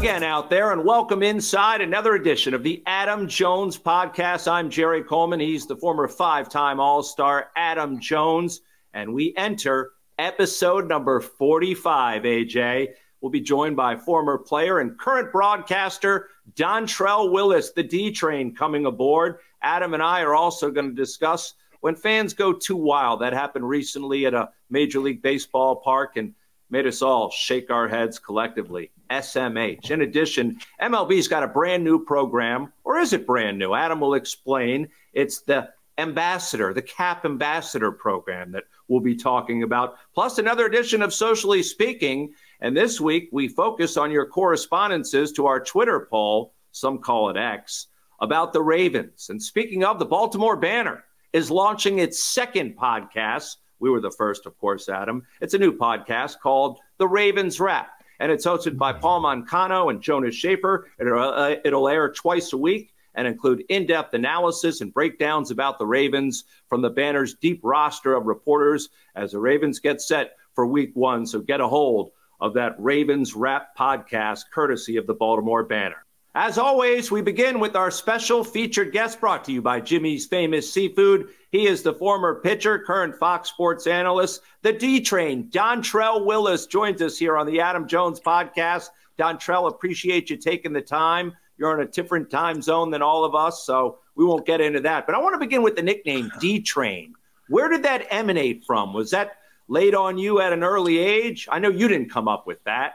again out there, and welcome inside another edition of the Adam Jones podcast. I'm Jerry Coleman. He's the former five time All Star Adam Jones, and we enter episode number 45. AJ will be joined by former player and current broadcaster Dontrelle Willis, the D train, coming aboard. Adam and I are also going to discuss when fans go too wild. That happened recently at a Major League Baseball park and made us all shake our heads collectively. SMH. In addition, MLB's got a brand new program, or is it brand new? Adam will explain. It's the Ambassador, the CAP Ambassador program that we'll be talking about, plus another edition of Socially Speaking. And this week, we focus on your correspondences to our Twitter poll, some call it X, about the Ravens. And speaking of, the Baltimore Banner is launching its second podcast. We were the first, of course, Adam. It's a new podcast called The Ravens Wrap and it's hosted by Paul Mancano and Jonas Shaffer. It'll, uh, it'll air twice a week and include in depth analysis and breakdowns about the Ravens from the Banner's deep roster of reporters as the Ravens get set for week one. So get a hold of that Ravens Wrap podcast, courtesy of the Baltimore Banner. As always, we begin with our special featured guest brought to you by Jimmy's Famous Seafood. He is the former pitcher, current Fox Sports analyst. The D Train, Dontrelle Willis, joins us here on the Adam Jones podcast. Dontrelle, appreciate you taking the time. You're in a different time zone than all of us, so we won't get into that. But I want to begin with the nickname D Train. Where did that emanate from? Was that laid on you at an early age? I know you didn't come up with that.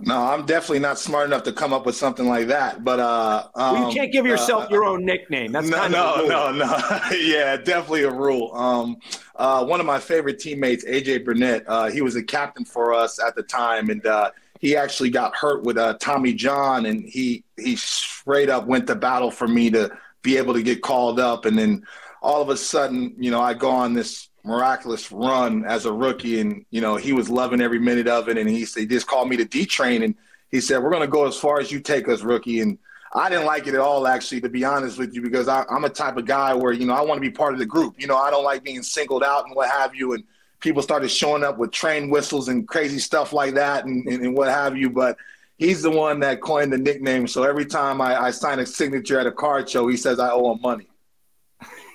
No, I'm definitely not smart enough to come up with something like that. But uh, um, well, you can't give yourself uh, your own nickname. That's no, no, no, no. yeah, definitely a rule. Um, uh, one of my favorite teammates, AJ Burnett, uh, he was a captain for us at the time, and uh, he actually got hurt with uh, Tommy John, and he he straight up went to battle for me to be able to get called up, and then all of a sudden, you know, I go on this miraculous run as a rookie, and you know he was loving every minute of it. And he, he just called me to D train, and he said, "We're going to go as far as you take us, rookie." And I didn't like it at all, actually, to be honest with you, because I, am a type of guy where you know I want to be part of the group. You know, I don't like being singled out and what have you. And people started showing up with train whistles and crazy stuff like that, and, and, and what have you. But he's the one that coined the nickname. So every time I, I sign a signature at a card show, he says I owe him money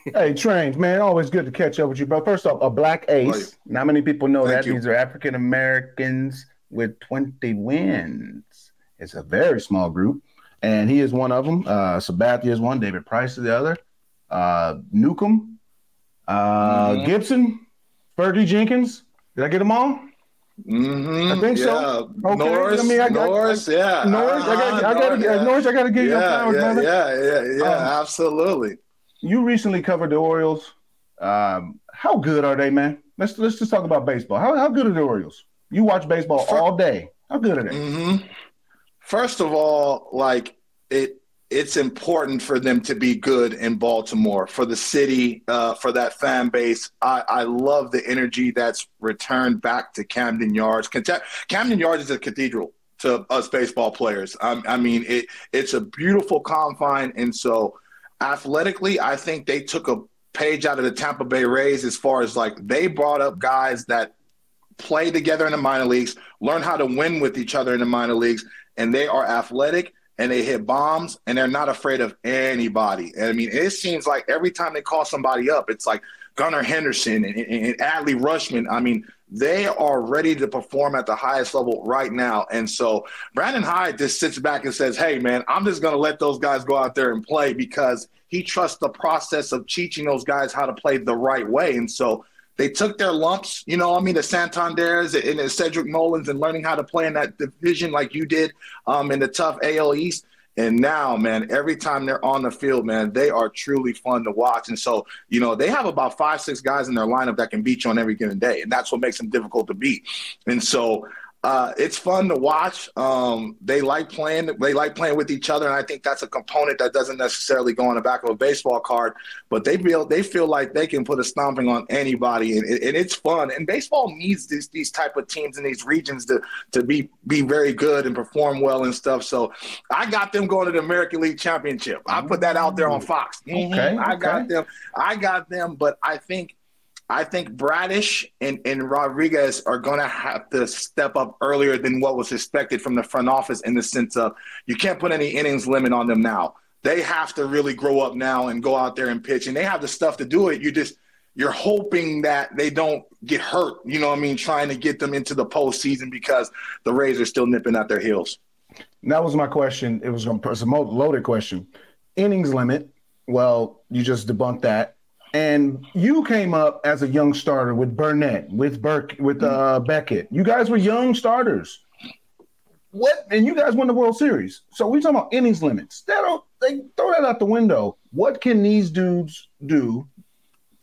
hey, Trains, man, always good to catch up with you, bro. First off, a black ace. Not many people know Thank that. You. These are African Americans with 20 wins. It's a very small group, and he is one of them. Uh, Sabathia is one. David Price is the other. Uh, Newcombe, uh, mm-hmm. Gibson, Fergie Jenkins. Did I get them all? Mm-hmm. I think yeah. so. Okay. Norris, I mean, I, Norris, I, yeah. Norris, I got, I got, yeah. Norris, I got to give yeah, you flowers, yeah, brother. Yeah, yeah, yeah, um, absolutely you recently covered the Orioles. Um, how good are they, man? Let's let's just talk about baseball. How how good are the Orioles? You watch baseball all day. How good are they? Mm-hmm. First of all, like it it's important for them to be good in Baltimore for the city, uh, for that fan base. I, I love the energy that's returned back to Camden Yards. Camden Yards is a cathedral to us baseball players. I, I mean, it it's a beautiful confine, and so athletically, I think they took a page out of the Tampa Bay Rays as far as like they brought up guys that play together in the minor leagues, learn how to win with each other in the minor leagues, and they are athletic and they hit bombs and they're not afraid of anybody. And I mean, it seems like every time they call somebody up, it's like Gunnar Henderson and, and, and Adley Rutschman. I mean, they are ready to perform at the highest level right now. And so Brandon Hyde just sits back and says, Hey, man, I'm just going to let those guys go out there and play because he trusts the process of teaching those guys how to play the right way. And so they took their lumps, you know, I mean, the Santanders and the Cedric Mullins and learning how to play in that division like you did um, in the tough AL East. And now, man, every time they're on the field, man, they are truly fun to watch. And so, you know, they have about five, six guys in their lineup that can beat you on every given day. And that's what makes them difficult to beat. And so uh, it's fun to watch. Um, they like playing. They like playing with each other, and I think that's a component that doesn't necessarily go on the back of a baseball card. But they feel they feel like they can put a stomping on anybody, and, and it's fun. And baseball needs these these type of teams in these regions to to be be very good and perform well and stuff. So I got them going to the American League Championship. I put that out there on Fox. Okay, I got them. I got them. But I think I think Bradish and, and Rodriguez are going to have to step up earlier than what was expected from the front office in the sense of you can't put any innings limit on them now. They have to really grow up now and go out there and pitch, and they have the stuff to do it. You just you're hoping that they don't get hurt. You know what I mean? Trying to get them into the postseason because the Rays are still nipping at their heels. That was my question. It was, a loaded question. Innings limit. Well, you just debunked that. And you came up as a young starter with Burnett, with Burke, with uh, Beckett. You guys were young starters. What? And you guys won the World Series. So we talking about innings limits. They don't. They throw that out the window. What can these dudes do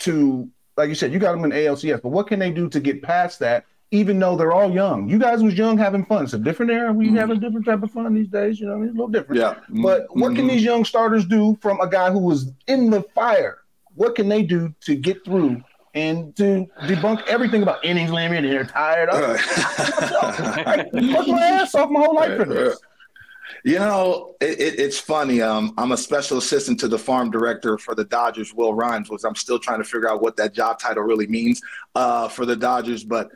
to, like you said, you got them in ALCS, but what can they do to get past that? Even though they're all young, you guys was young having fun. It's a different era. We mm-hmm. have a different type of fun these days. You know, what I mean, a little different. Yeah. But mm-hmm. what can these young starters do from a guy who was in the fire? What can they do to get through and to debunk everything about innings limit and they're tired. I, I my ass off my whole life for this. You know, it, it, it's funny. Um, I'm a special assistant to the farm director for the Dodgers, Will Rhymes, which I'm still trying to figure out what that job title really means uh, for the Dodgers. But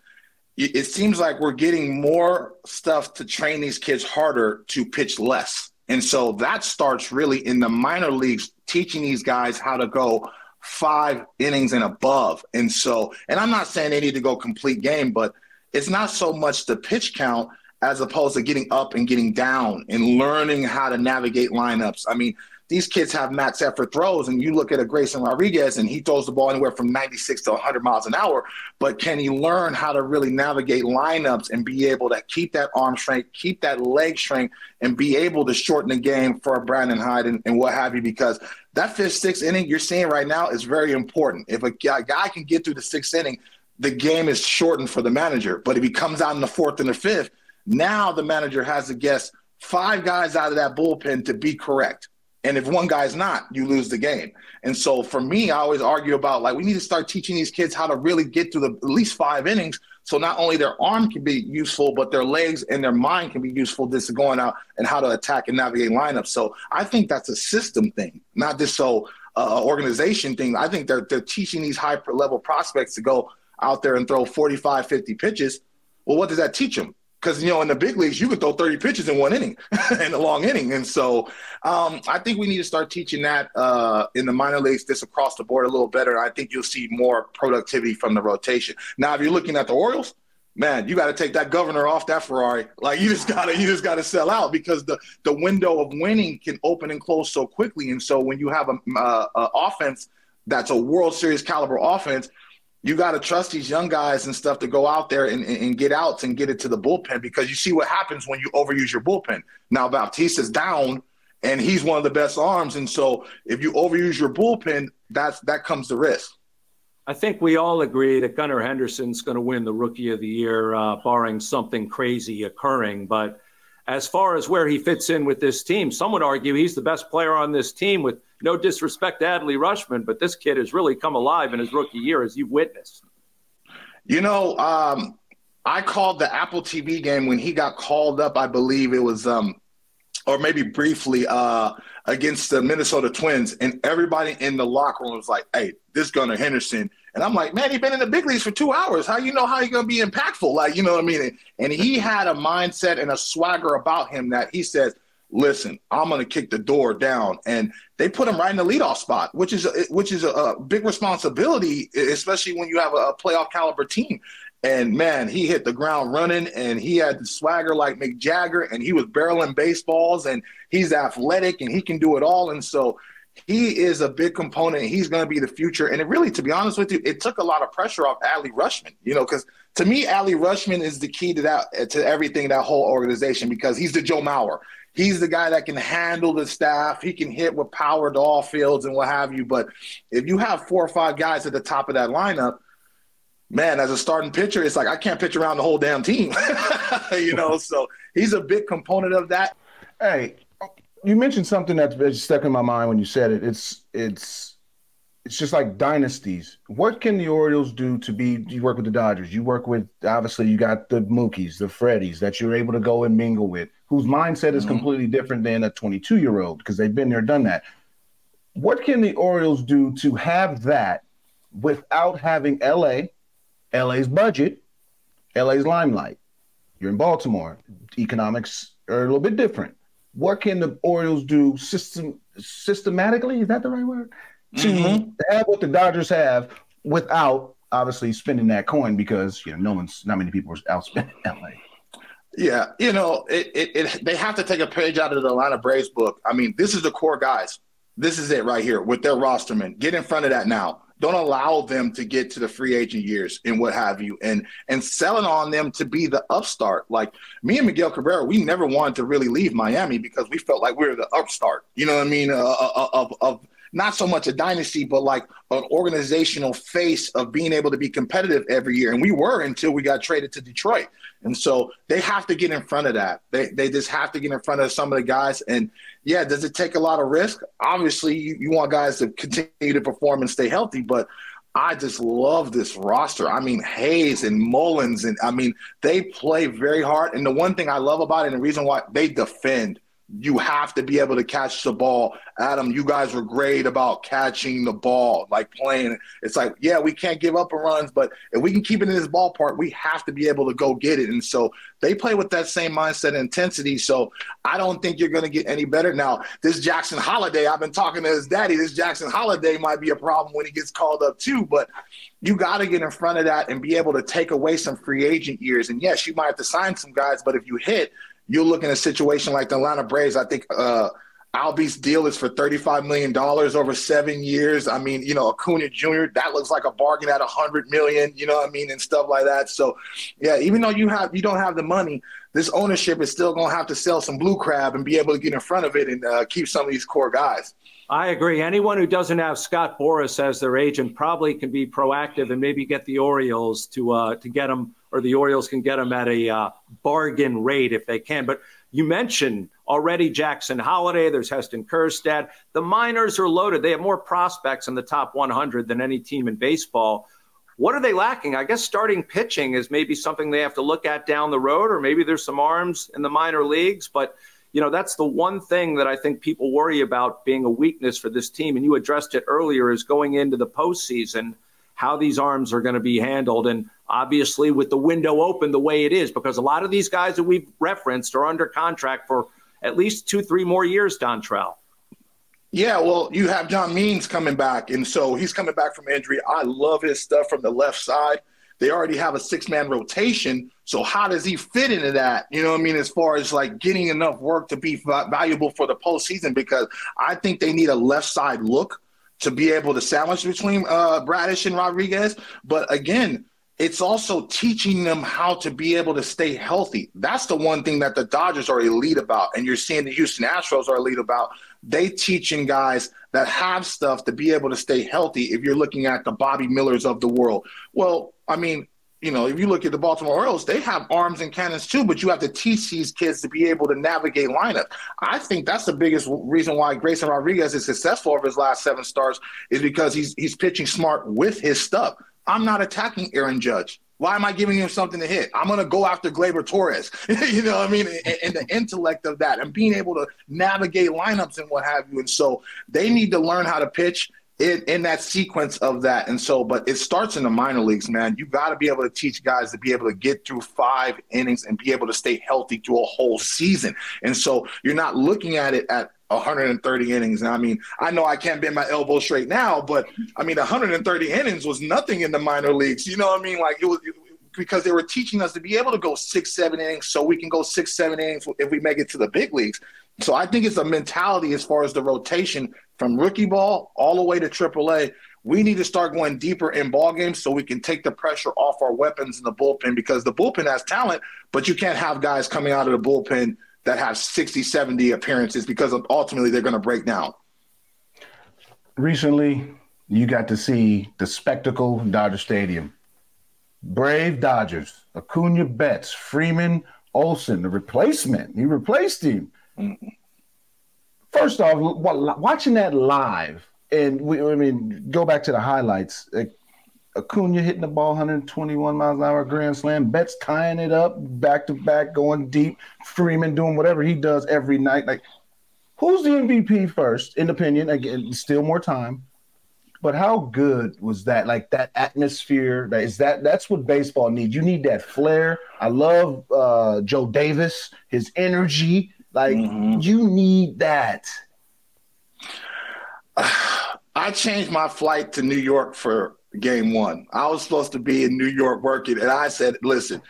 it, it seems like we're getting more stuff to train these kids harder to pitch less. And so that starts really in the minor leagues, teaching these guys how to go five innings and above. And so, and I'm not saying they need to go complete game, but it's not so much the pitch count as opposed to getting up and getting down and learning how to navigate lineups. I mean, these kids have max effort throws, and you look at a Grayson Rodriguez, and he throws the ball anywhere from 96 to 100 miles an hour. But can he learn how to really navigate lineups and be able to keep that arm strength, keep that leg strength, and be able to shorten the game for Brandon Hyde and, and what have you? Because that fifth, sixth inning you're seeing right now is very important. If a guy can get through the sixth inning, the game is shortened for the manager. But if he comes out in the fourth and the fifth, now the manager has to guess five guys out of that bullpen to be correct. And if one guy's not, you lose the game. And so for me, I always argue about like we need to start teaching these kids how to really get through the at least five innings. So not only their arm can be useful, but their legs and their mind can be useful just going out and how to attack and navigate lineups. So I think that's a system thing, not just so uh, organization thing. I think they're they're teaching these high level prospects to go out there and throw 45, 50 pitches. Well, what does that teach them? Because you know in the big leagues you could throw 30 pitches in one inning in a long inning. And so um, i think we need to start teaching that uh, in the minor leagues just across the board a little better. I think you'll see more productivity from the rotation. Now if you're looking at the orioles man you got to take that governor off that ferrari. Like you just gotta you just gotta sell out because the the window of winning can open and close so quickly. And so when you have a, a, a offense that's a world series caliber offense you got to trust these young guys and stuff to go out there and, and, get outs and get it to the bullpen because you see what happens when you overuse your bullpen. Now Bautista's down and he's one of the best arms, and so if you overuse your bullpen, that's that comes the risk. I think we all agree that Gunnar Henderson's going to win the Rookie of the Year, uh, barring something crazy occurring. But as far as where he fits in with this team, some would argue he's the best player on this team with no disrespect to Adley Rutschman, but this kid has really come alive in his rookie year, as you've witnessed. You know, um, I called the Apple TV game when he got called up. I believe it was, um, or maybe briefly, uh, against the Minnesota Twins, and everybody in the locker room was like, "Hey, this Gunnar Henderson." And I'm like, man, he's been in the big leagues for two hours. How you know how he's gonna be impactful? Like, you know what I mean? And he had a mindset and a swagger about him that he says, listen, I'm going to kick the door down. And they put him right in the leadoff spot, which is a, which is a, a big responsibility, especially when you have a, playoff caliber team. And man, he hit the ground running, and he had the swagger like Mick Jagger, and he was barreling baseballs, and he's athletic, and he can do it all. And so he is a big component. He's going to be the future. And it really, to be honest with you, it took a lot of pressure off Adley Rutschman, you know, because to me, Adley Rutschman is the key to that, to everything, that whole organization, because he's the Joe Mauer. He's the guy that can handle the staff. He can hit with power to all fields and what have you. But if you have four or five guys at the top of that lineup, man, as a starting pitcher, it's like I can't pitch around the whole damn team. you know, so he's a big component of that. Hey, you mentioned something that stuck in my mind when you said it. It's it's it's just like dynasties. What can the Orioles do to be? You work with the Dodgers. You work with obviously you got the Mookies, the Freddies that you're able to go and mingle with whose mindset is mm-hmm. completely different than a 22 year old because they've been there, done that. What can the Orioles do to have that without having LA, LA's budget, LA's limelight. You're in Baltimore. Economics are a little bit different. What can the Orioles do system systematically? Is that the right word? Mm-hmm. To have what the Dodgers have without obviously spending that coin because you know no one's not many people are out spending LA. Yeah, you know, it, it, it, they have to take a page out of the Atlanta Braves book. I mean, this is the core guys. This is it right here with their rosterman. Get in front of that now. Don't allow them to get to the free agent years and what have you, and and selling on them to be the upstart. Like me and Miguel Cabrera, we never wanted to really leave Miami because we felt like we were the upstart. You know what I mean? Uh, uh, uh of of not so much a dynasty, but like an organizational face of being able to be competitive every year. And we were until we got traded to Detroit. And so they have to get in front of that. They, they just have to get in front of some of the guys. And yeah, does it take a lot of risk? Obviously, you, you want guys to continue to perform and stay healthy, but I just love this roster. I mean, Hayes and Mullins, and I mean, they play very hard. And the one thing I love about it, and the reason why they defend you have to be able to catch the ball. Adam, you guys were great about catching the ball, like playing. It's like, yeah, we can't give up runs, but if we can keep it in this ballpark, we have to be able to go get it. And so they play with that same mindset intensity. So I don't think you're going to get any better. Now, this Jackson Holliday, I've been talking to his daddy. This Jackson Holliday might be a problem when he gets called up too, but you got to get in front of that and be able to take away some free agent years. And yes, you might have to sign some guys, but if you hit, you look in a situation like the Atlanta Braves. I think uh, Albies deal is for $35 million over seven years. I mean, you know, Acuna Jr., that looks like a bargain at 100 million, you know what I mean, and stuff like that. So, yeah, even though you have you don't have the money, this ownership is still going to have to sell some blue crab and be able to get in front of it and uh, keep some of these core guys. I agree. Anyone who doesn't have Scott Boras as their agent probably can be proactive and maybe get the Orioles to uh, to get them, or the Orioles can get them at a uh, bargain rate if they can. But you mentioned already Jackson Holliday. There's Heston Kjerstad. The minors are loaded. They have more prospects in the top 100 than any team in baseball. What are they lacking? I guess starting pitching is maybe something they have to look at down the road, or maybe there's some arms in the minor leagues, but you know, that's the one thing that I think people worry about being a weakness for this team. And you addressed it earlier is going into the postseason, how these arms are going to be handled. And obviously, with the window open the way it is, because a lot of these guys that we've referenced are under contract for at least two, three more years, Dontrelle. Yeah, well, you have John Means coming back, and so he's coming back from injury. I love his stuff from the left side. They already have a six man rotation. So how does he fit into that? You know what I mean? As far as like getting enough work to be valuable for the postseason, because I think they need a left side look to be able to sandwich between uh, Bradish and Rodriguez. But again, it's also teaching them how to be able to stay healthy. That's the one thing that the Dodgers are elite about, and you're seeing the Houston Astros are elite about. They teaching guys that have stuff to be able to stay healthy. If you're looking at the Bobby Millers of the world, well, I mean, you know, if you look at the Baltimore Orioles, they have arms and cannons too, but you have to teach these kids to be able to navigate lineup. I think that's the biggest reason why Grayson Rodriguez is successful over his last seven starts is because he's he's pitching smart with his stuff. I'm not attacking Aaron Judge. Why am I giving him something to hit? I'm going to go after Gleyber Torres. you know what I mean? And, and, the intellect of that and being able to navigate lineups and what have you. And so they need to learn how to pitch in, in that sequence of that. And so, but it starts in the minor leagues, man. You got to be able to teach guys to be able to get through five innings and be able to stay healthy through a whole season. And so you're not looking at it at 130 innings. And I mean, I know I can't bend my elbow straight now, but I mean, 130 innings was nothing in the minor leagues. You know what I mean? Like it was because they were teaching us to be able to go six, seven innings, so we can go six, seven innings if we make it to the big leagues. So I think it's a mentality as far as the rotation from rookie ball all the way to AAA. We need to start going deeper in ball games so we can take the pressure off our weapons in the bullpen because the bullpen has talent, but you can't have guys coming out of the bullpen that have 60, 70 appearances because ultimately they're going to break down. Recently, you got to see the spectacle Dodger Stadium. Brave Dodgers, Acuna Betts, Freeman Olson, the replacement. He replaced him. Mm-hmm first off, watching that live, and we, I mean, go back to the highlights. Acuna hitting the ball 121 miles an hour grand slam. Betts tying it up back to back, going deep. Freeman doing whatever he does every night. Like, who's the MVP first? In opinion, again, still more time. But how good was that? Like that atmosphere. That is that. That's what baseball needs. You need that flair. I love uh, Joe Davis. His energy. Like mm-hmm. you need that. I changed my flight to New York for game one. I was supposed to be in New York working, and I said, "Listen,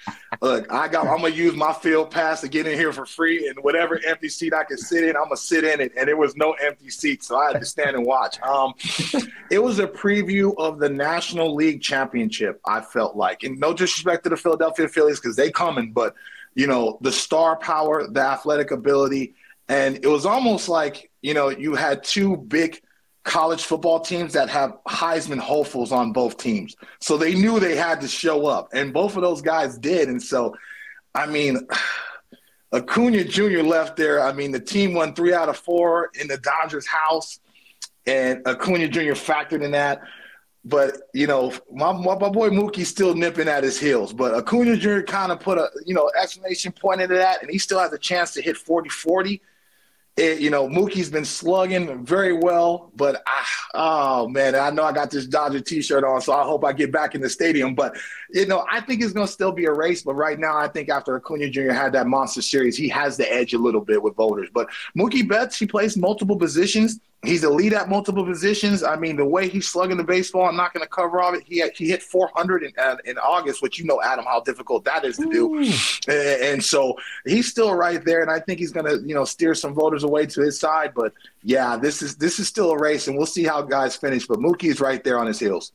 look, I got. I'm gonna use my field pass to get in here for free, and whatever empty seat I can sit in, I'm gonna sit in it." And there was no empty seat, so I had to stand and watch. Um, it was a preview of the National League Championship. I felt like, and no disrespect to the Philadelphia Phillies because they coming, but you know the star power, the athletic ability, and it was almost like you know you had two big college football teams that have Heisman hopefuls on both teams. So they knew they had to show up, and both of those guys did. And so, I mean, Acuna Jr. left there. I mean, the team won three out of four in the Dodgers' house, and Acuna Jr. factored in that. But you know, my, my, my boy Mookie's still nipping at his heels. But Acuna Jr. kind of put a you know exclamation point into that, and he still has a chance to hit 40-40 it, you know, Mookie's been slugging very well, but I, oh man, I know I got this Dodger T-shirt on, so I hope I get back in the stadium. But you know, I think it's going to still be a race. But right now, I think after Acuna Jr. had that monster series, he has the edge a little bit with voters. But Mookie Betts, he plays multiple positions. He's a lead at multiple positions. I mean, the way he's slugging the baseball and not going to cover all of it, he had, he hit 400 in, uh, in August, which you know, Adam, how difficult that is to do. And, and, so he's still right there, and I think he's going to you know steer some voters away to his side. But yeah, this is this is still a race, and we'll see how guys finish. But Mookie is right there on his heels.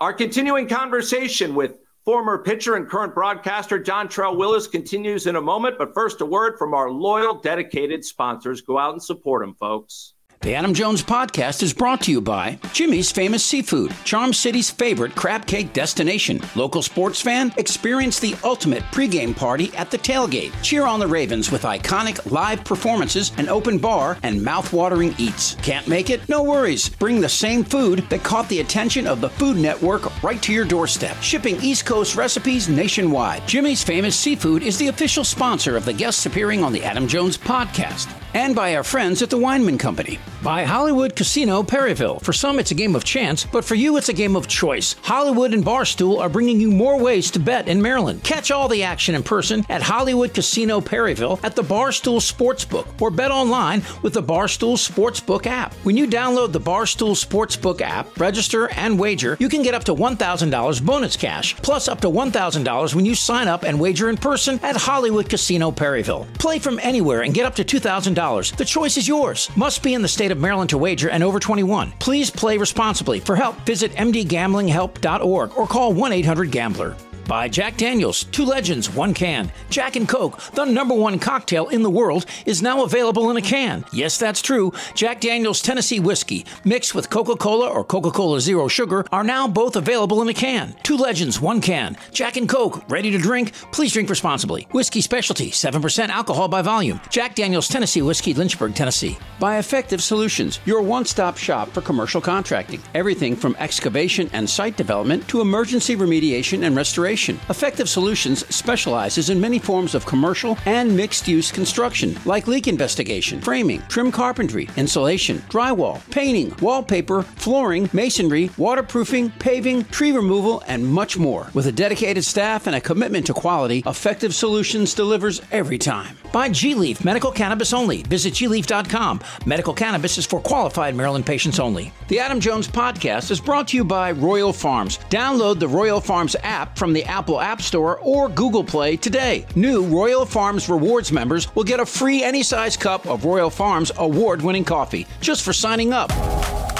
Our continuing conversation with former pitcher and current broadcaster Dontrelle Willis continues in a moment. But first, a word from our loyal, dedicated sponsors. Go out and support them, folks. The Adam Jones podcast is brought to you by Jimmy's Famous Seafood, Charm City's favorite crab cake destination. Local sports fan, experience the ultimate pregame party at the tailgate. Cheer on the Ravens with iconic live performances, an open bar, and mouth-watering eats. Can't make it? No worries. Bring the same food that caught the attention of the Food Network right to your doorstep. Shipping East Coast recipes nationwide. Jimmy's Famous Seafood is the official sponsor of the guests appearing on the Adam Jones podcast and by our friends at the Weinman Company. By Hollywood Casino Perryville. For some, it's a game of chance, but for you, it's a game of choice. Hollywood and Barstool are bringing you more ways to bet in Maryland. Catch all the action in person at Hollywood Casino Perryville at the Barstool Sportsbook or bet online with the Barstool Sportsbook app. When you download the Barstool Sportsbook app, register, and wager, you can get up to $1,000 bonus cash, plus up to $1,000 when you sign up and wager in person at Hollywood Casino Perryville. Play from anywhere and get up to $2,000. The choice is yours. Must be in the state state of Maryland to wager and over 21. Please play responsibly. For help, visit mdgamblinghelp.org or call 1 800 Gambler by Jack Daniels, two legends, one can. Jack and Coke, the number one cocktail in the world, is now available in a can. Yes, that's true. Jack Daniels Tennessee whiskey, mixed with Coca Cola or Coca Cola Zero Sugar, are now both available in a can. Two legends, one can. Jack and Coke, ready to drink? Please drink responsibly. Whiskey specialty, 7% alcohol by volume. Jack Daniels Tennessee Whiskey, Lynchburg, Tennessee. By Effective Solutions, your one stop shop for commercial contracting. Everything from excavation and site development to emergency remediation and restoration Effective Solutions specializes in many forms of commercial and mixed use construction, like leak investigation, framing, trim carpentry, insulation, drywall, painting, wallpaper, flooring, masonry, waterproofing, paving, tree removal, and much more. With a dedicated staff and a commitment to quality, Effective Solutions delivers every time. Buy G Leaf Medical Cannabis only. Visit gleaf.com. Medical cannabis is for qualified Maryland patients only. The Adam Jones podcast is brought to you by Royal Farms. Download the Royal Farms app from the Apple App Store or Google Play today. New Royal Farms Rewards members will get a free any size cup of Royal Farms award winning coffee just for signing up.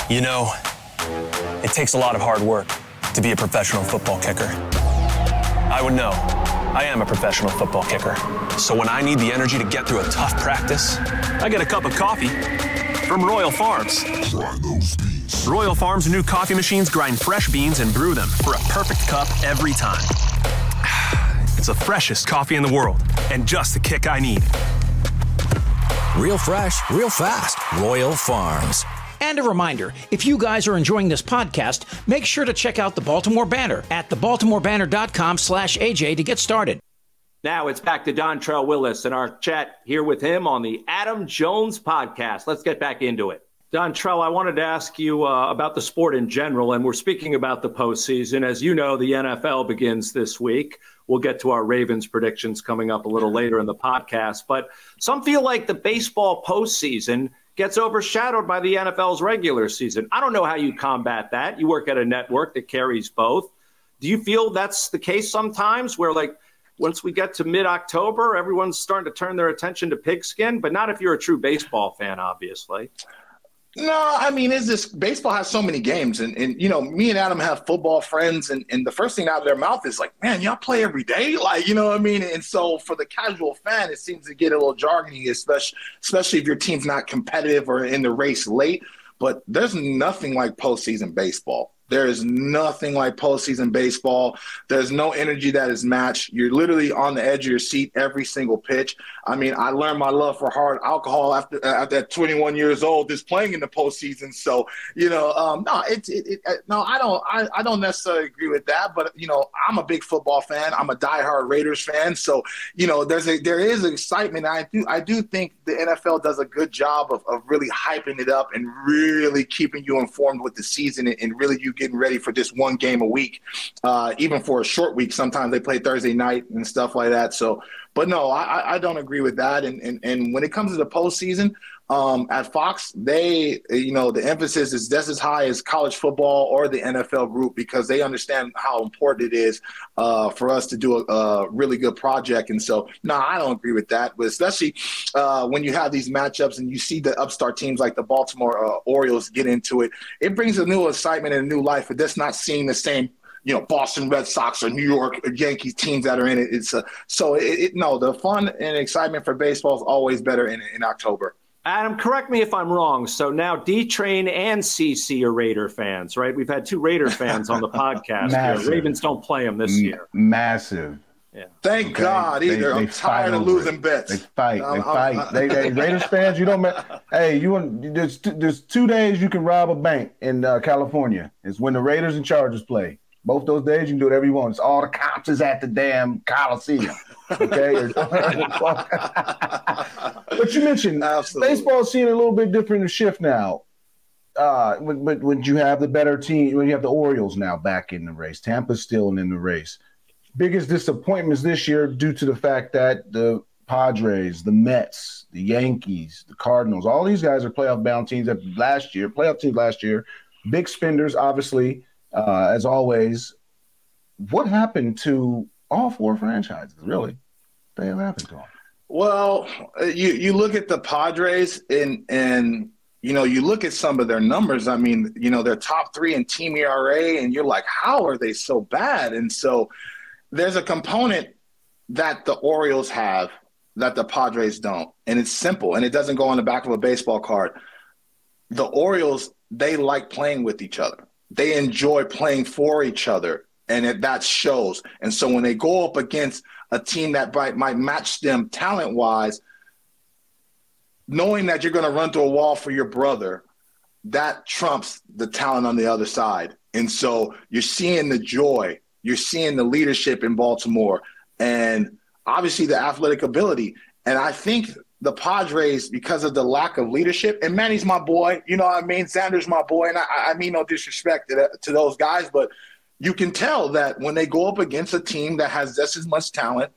You know, it takes a lot of hard work to be a professional football kicker. I would know. I am a professional football kicker. So when I need the energy to get through a tough practice, I get a cup of coffee from Royal Farms. Royal Farms new coffee machines grind fresh beans and brew them for a perfect cup every time. It's the freshest coffee in the world and just the kick I need. Real fresh, real fast. Royal Farms. And a reminder if you guys are enjoying this podcast, make sure to check out the Baltimore Banner at thebaltimorebanner.com slash AJ to get started. Now it's back to Dontrelle Willis and our chat here with him on the Adam Jones podcast. Let's get back into it. Dontrelle, I wanted to ask you uh, about the sport in general, and we're speaking about the postseason. As you know, the NFL begins this week. We'll get to our Ravens predictions coming up a little later in the podcast. But some feel like the baseball postseason gets overshadowed by the NFL's regular season. I don't know how you combat that. You work at a network that carries both. Do you feel that's the case sometimes where, like, once we get to mid October, everyone's starting to turn their attention to pigskin, but not if you're a true baseball fan, obviously. No, I mean, is this baseball has so many games, and, and you know, me and Adam have football friends, and, and the first thing out of their mouth is like, "Man, y'all play every day," like you know what I mean. And so, for the casual fan, it seems to get a little jargony, especially especially if your team's not competitive or in the race late. But there's nothing like postseason baseball. There is nothing like postseason baseball. There's no energy that is matched. You're literally on the edge of your seat every single pitch. I mean, I learned my love for hard alcohol after at 21 years old, just playing in the postseason. So, you know, um, no, it's it, it, uh, no, I don't, I, I don't necessarily agree with that. But you know, I'm a big football fan. I'm a diehard Raiders fan. So, you know, there's a there is excitement. I do I do think the NFL does a good job of, of really hyping it up and really keeping you informed with the season and, and really you getting ready for just one game a week, uh, even for a short week. Sometimes they play Thursday night and stuff like that. So, but no, I, I don't agree with that. And, and and when it comes to the postseason, um, at Fox, they, you know, the emphasis is just as high as college football or the NFL group because they understand how important it is uh, for us to do a, a, really good project. And so, no, I don't agree with that. But especially uh, when you have these matchups and you see the upstart teams like the Baltimore uh, Orioles get into it, it brings a new excitement and a new life. But that's not seeing the same you know Boston Red Sox or New York Yankees teams that are in it. It's a, so it, it, no the fun and excitement for baseball is always better in, in October. Adam, correct me if I'm wrong. So now D Train and CC are Raider fans, right? We've had two Raider fans on the podcast. Ravens don't play them this year. Massive. Yeah. Thank okay. God. Either they, I'm tired of losing it. bets. They fight. They I'm, fight. I'm, they, they Raiders fans. You don't. hey, you there's there's two days you can rob a bank in uh, California. It's when the Raiders and Chargers play. Both those days you can do whatever you want. It's all the cops is at the damn Coliseum. Okay. but you mentioned Absolutely. baseball's seeing a little bit different shift now. Uh, but when you have the better team, when you have the Orioles now back in the race, Tampa's still in the race. Biggest disappointments this year due to the fact that the Padres, the Mets, the Yankees, the Cardinals, all these guys are playoff bound teams that last year, playoff teams last year, big spenders, obviously, uh, as always. What happened to all four franchises, really? They have happened to them. Well, you you look at the Padres and and you know you look at some of their numbers. I mean, you know they're top three in team ERA, and you're like, how are they so bad? And so there's a component that the Orioles have that the Padres don't, and it's simple, and it doesn't go on the back of a baseball card. The Orioles they like playing with each other. They enjoy playing for each other, and it, that shows. And so when they go up against a team that might, might match them talent wise, knowing that you're going to run through a wall for your brother, that trumps the talent on the other side. And so you're seeing the joy, you're seeing the leadership in Baltimore, and obviously the athletic ability. And I think the Padres, because of the lack of leadership, and Manny's my boy, you know what I mean? Sanders, my boy, and I, I mean no disrespect to, to those guys, but you can tell that when they go up against a team that has just as much talent,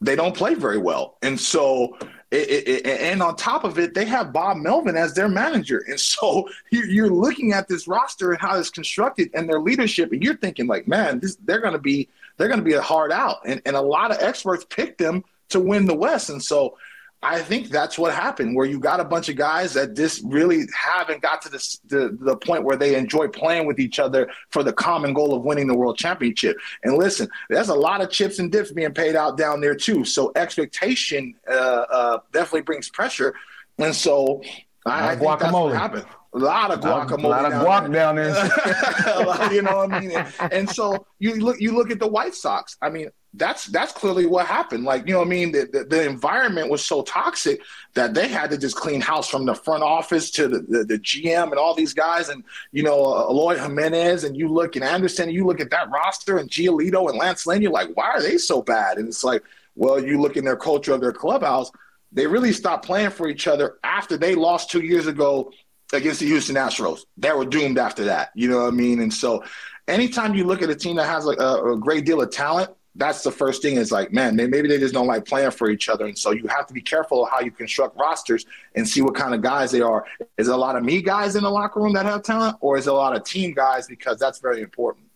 they don't play very well. And so, it, it, and on top of it, they have Bob Melvin as their manager. And so you're looking at this roster and how it's constructed and their leadership, and you're thinking like, man, this, they're going to be they're going to be a hard out. And, and a lot of experts picked them to win the West. And so I think that's what happened, where you got a bunch of guys that just really haven't got to the, the, the point where they enjoy playing with each other for the common goal of winning the world championship. And listen, there's a lot of chips and dips being paid out down there too. So expectation uh, uh, definitely brings pressure. And so I, I think that's what happened. A lot of guacamole. A lot of guac down there. you know what I mean? And, and so you look you look at the White Sox. I mean, that's that's clearly what happened. Like you know, what I mean, the, the, the, environment was so toxic that they had to just clean house from the front office to the, the, the GM and all these guys, and you know, uh, Eloy Jimenez, and you look and Anderson, and you look at that roster and Giolito and Lance Lynn, you're like, why are they so bad? And it's like, well, you look in their culture of their clubhouse, they really stopped playing for each other after they lost two years ago against the Houston Astros. They were doomed after that. You know what I mean? And so, anytime you look at a team that has like a, a great deal of talent, that's the first thing is like, man, maybe they just don't like playing for each other. And so you have to be careful of how you construct rosters and see what kind of guys they are. Is a lot of me guys in the locker room that have talent, or is a lot of team guys? Because that's very important.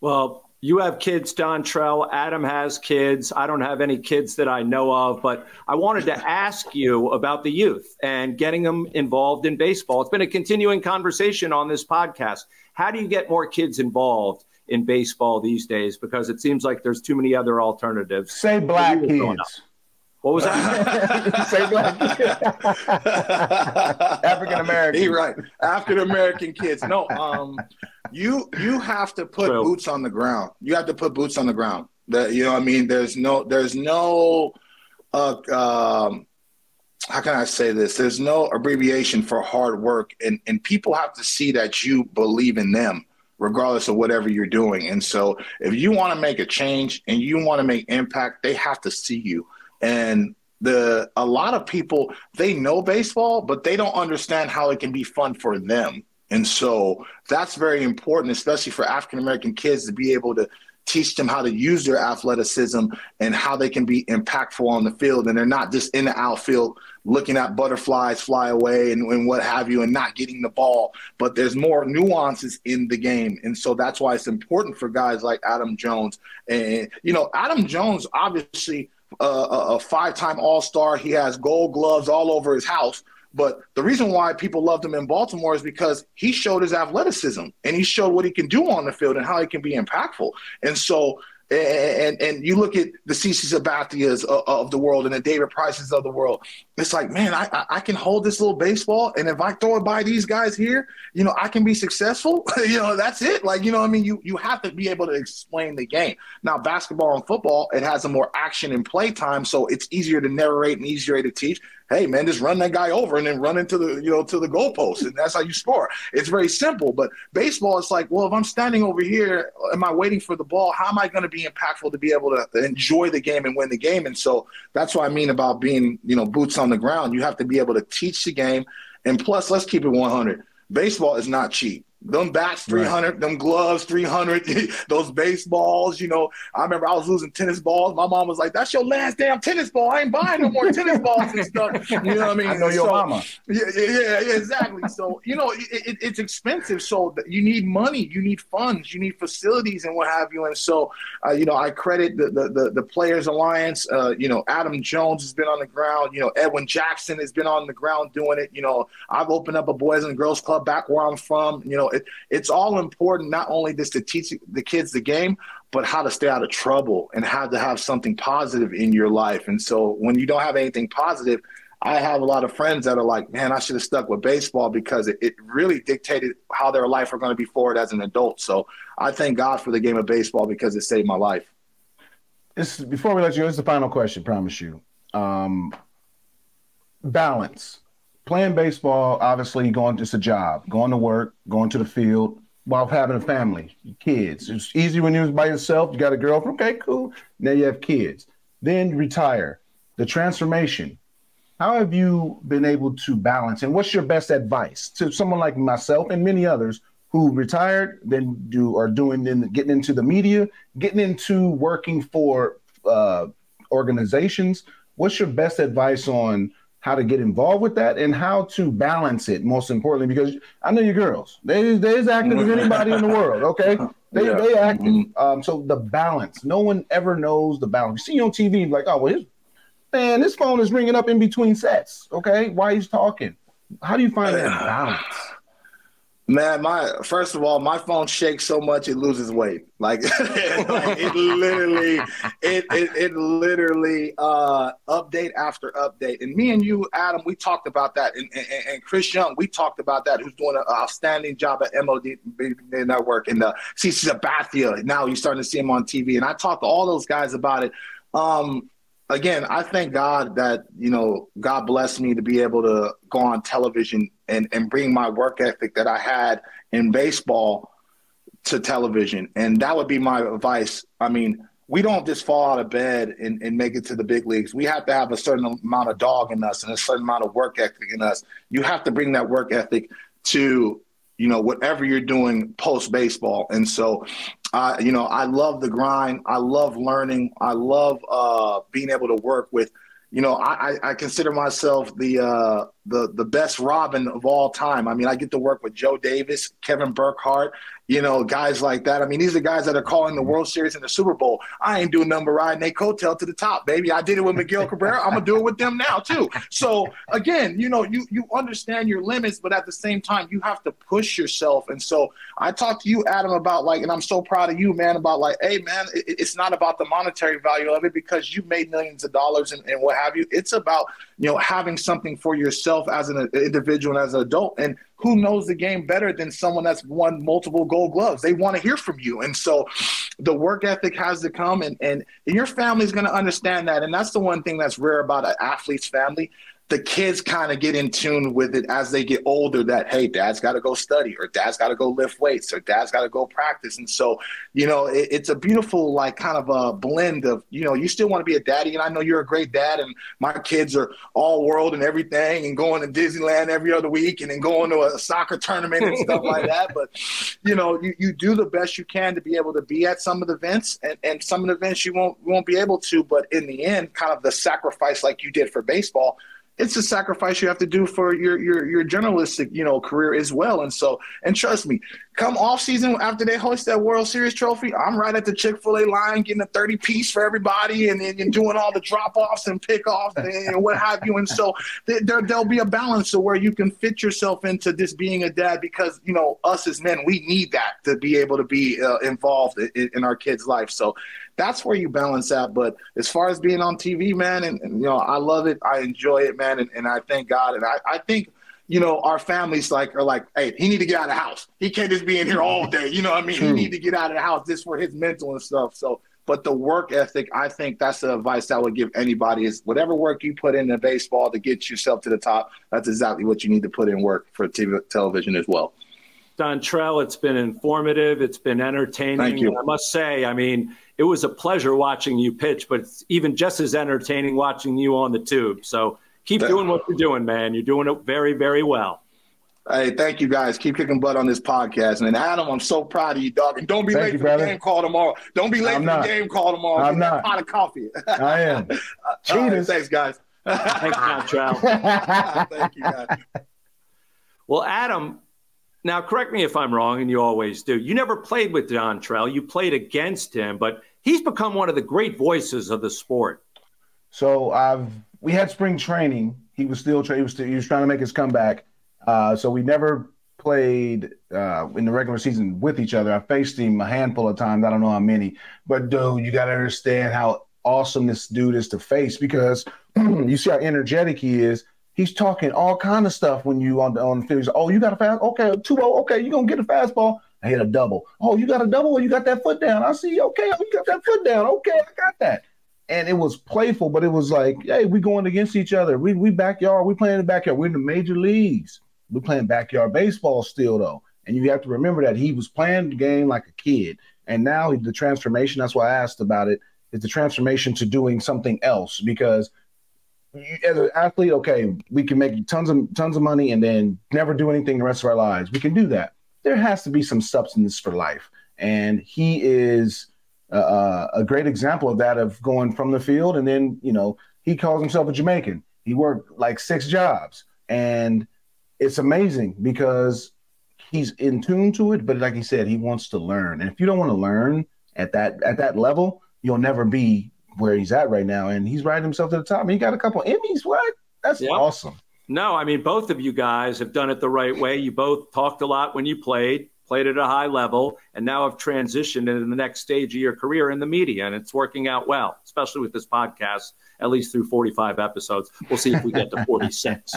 Well, you have kids, Dontrelle. Adam has kids. I don't have any kids that I know of, but I wanted to ask you about the youth and getting them involved in baseball. It's been a continuing conversation on this podcast. How do you get more kids involved? in baseball these days because it seems like there's too many other alternatives. Say black kids. What was that? Say black African American. He right. African American kids. No, um, you you have to put True. boots on the ground. You have to put boots on the ground. That you know, what I mean, there's no there's no uh, um, how can I say this? There's no abbreviation for hard work, and and people have to see that you believe in them regardless of whatever you're doing. And so if you want to make a change and you want to make impact, they have to see you. And the a lot of people they know baseball, but they don't understand how it can be fun for them. And so that's very important, especially for African American kids to be able to teach them how to use their athleticism and how they can be impactful on the field. And they're not just in the outfield looking at butterflies fly away and, and, what have you and not getting the ball. But there's more nuances in the game. And so that's why it's important for guys like Adam Jones. And, you know, Adam Jones, obviously, uh, a five time All Star. He has gold gloves all over his house. But the reason why people loved him in Baltimore is because he showed his athleticism and he showed what he can do on the field and how he can be impactful. And so and and you look at the CC Sabathias of, of, the world and the David Prices of the world. It's like, man, I I can hold this little baseball, and if I throw it by these guys here, you know, I can be successful. you know, that's it. Like, you know, I mean, you you have to be able to explain the game. Now, basketball and football, it has a more action and play time, so it's easier to narrate and easier to teach hey man, just run that guy over and then run into the you know to the goalpost, and that's how you score. It's very simple. But baseball, it's like, well, if I'm standing over here, am I waiting for the ball? How am I going to be impactful to be able to enjoy the game and win the game? And so that's what I mean about being you know boots on the ground. You have to be able to teach the game, and plus, let's keep it 100. Baseball is not cheap. Them bats 300, right. them gloves 300, those baseballs. You know, I remember I was losing tennis balls. My mom was like, "That's your last damn tennis ball. I ain't buying no more tennis balls and stuff." You know what I mean? I know your so, mama. Yeah, yeah, yeah, exactly. So you know, it, it, it's expensive. So you need money, you need funds, you need facilities, and what have you. And so, uh, you know, I credit the the the, the Players Alliance. Uh, you know, Adam Jones has been on the ground. You know, Edwin Jackson has been on the ground doing it. You know, I've opened up a Boys and Girls Club back where I'm from. You know it, it's all important not only just to teach the kids the game, but how to stay out of trouble and how to have something positive in your life. And so when you don't have anything positive, I have a lot of friends that are like, man, I should have stuck with baseball because it, it really dictated how their life are going to be forward as an adult. So I thank God for the game of baseball because it saved my life. This before we let you this is the final question, promise you. Um, balance playing baseball, obviously going it's a job, going to work, going to the field while having a family, kids. It's easy when you're by yourself. You got a girlfriend, okay, cool. Now you have kids. Then retire. The transformation. How have you been able to balance? And what's your best advice to someone like myself and many others who retired, then do are doing then getting into the media, getting into working for uh, organizations? What's your best advice on? How to get involved with that and how to balance it most importantly because i know your girls. They they as active as anybody in the world okay? They yeah. they active. Mm-hmm. um, so the balance no one ever knows the balance. You see on tv like oh well his man this phone is ringing up in between sets okay? Why he's talking? How do you find that balance Man, my first of all, my phone shakes so much it loses weight. Like, it literally, it it, it literally uh, update after update. And me and you, Adam, we talked about that, and, and, and Chris Young, we talked about that. Who's doing an outstanding job at MOD Network and uh, CC Sabathia. Now you're starting to see him on TV, and I talked to all those guys about it. Um, again, I thank God that, you know, God blessed me to be able to go on television and, and bring my work ethic that I had in baseball to television. And that would be my advice. I mean, we don't just fall out of bed and, and make it to the big leagues. We have to have a certain amount of dog in us and a certain amount of work ethic in us. You have to bring that work ethic to you know whatever you're doing post baseball and so uh, you know i love the grind i love learning i love uh, being able to work with you know i, I consider myself the uh, the the best robin of all time. I mean i get to work with joe davis kevin burkhardt you know, guys like that. I mean, these are guys that are calling the mm-hmm. World Series and the Super Bowl. I ain't doing number riding a coattail to the top, baby. I did it with Miguel Cabrera. I'm gonna do it with them now too. So again, you know, you you understand your limits, but at the same time, you have to push yourself. And so I talked to you, Adam, about like, and I'm so proud of you, man, about like, hey, man, it, it's not about the monetary value of it because you've made millions of dollars and, and what have you. It's about you know having something for yourself as an individual and as an adult and who knows the game better than someone that's won multiple gold gloves? They want to hear from you. And so the work ethic has to come and, and your family's going to understand that. And that's the one thing that's rare about an athlete's family the kids kind of get in tune with it as they get older that hey dad's got to go study or dad's got to go lift weights or dad's got to go practice. And so you know it, it's a beautiful like kind of a blend of you know you still want to be a daddy and i know you're a great dad and my kids are all world and everything and going to disneyland every other week and then going to a soccer tournament and stuff like that. But you know you, you do the best you can to be able to be at some of the events and, and some of the events you won't won't be able to but in the end kind of the sacrifice like you did for baseball it's a sacrifice you have to do for your your your journalistic you know career as well. And so and trust me come off season after they host that world series trophy i'm right at the chick-fil-a line getting a 30 piece for everybody and then doing all the drop-offs and pick-offs and what have you. And so there, there'll be a balance to where you can fit yourself into this being a dad because you know us as men we need that to be able to be uh, involved in, in our kids life. So that's where you balance out. But as far as being on TV, man, and, and you know, I love it. I enjoy it, man, and, and I thank God. And I, I think you know, our families like are like, hey, he need to get out of the house. He can't just be in here all day. You know what I mean? True. He need to get out of the house just for his mental and stuff. So, but the work ethic, I think that's the advice I would give anybody is whatever work you put into baseball to get yourself to the top, that's exactly what you need to put in work for TV, television as well. Dontrelle, it's been informative. It's been entertaining. Thank you. I must say, I mean, it was a pleasure watching you pitch, but it's even just as entertaining watching you on the tube. So keep doing what you're doing, man. You're doing it very, very well. Hey, thank you guys. Keep kicking butt on this podcast. And Adam, I'm so proud of you, dog. And don't be thank late you, for brother. the game call tomorrow. Don't be late I'm for not. the game call tomorrow. I'm not. Pot of coffee. I am. Cheaters. Right, thanks, guys. Thanks, Dontrelle. thank you, guys. Well, Adam, now, correct me if I'm wrong, and you always do. You never played with Dontrelle. You played against him, but he's become one of the great voices of the sport. So I've we had spring training. He was still he was still, he was trying to make his comeback. Uh, so we never played uh, in the regular season with each other. I faced him a handful of times. I don't know how many, but dude, you got to understand how awesome this dude is to face because you see how energetic he is He's talking all kind of stuff when you on the on the field. Oh, you got a fast? Okay, two oh. Okay, you're gonna get a fastball? I hit a double. Oh, you got a double? You got that foot down? I see. Okay, oh, you got that foot down. Okay, I got that. And it was playful, but it was like, hey, we going against each other. We we backyard. We playing in the backyard. We're in the major leagues. We're playing backyard baseball still though. And you have to remember that he was playing the game like a kid. And now the transformation, that's why I asked about it, is the transformation to doing something else because as an athlete, okay, we can make tons of tons of money and then never do anything the rest of our lives. We can do that. There has to be some substance for life, and he is uh, a great example of that. Of going from the field, and then you know he calls himself a Jamaican. He worked like six jobs, and it's amazing because he's in tune to it. But like he said, he wants to learn, and if you don't want to learn at that at that level, you'll never be where he's at right now, and he's riding himself to the top. He got a couple Emmys. What? That's yep. awesome. No, I mean both of you guys have done it the right way. You both talked a lot when you played, played at a high level, and now have transitioned into the next stage of your career in the media, and it's working out well, especially with this podcast. At least through 45 episodes. We'll see if we get to 46.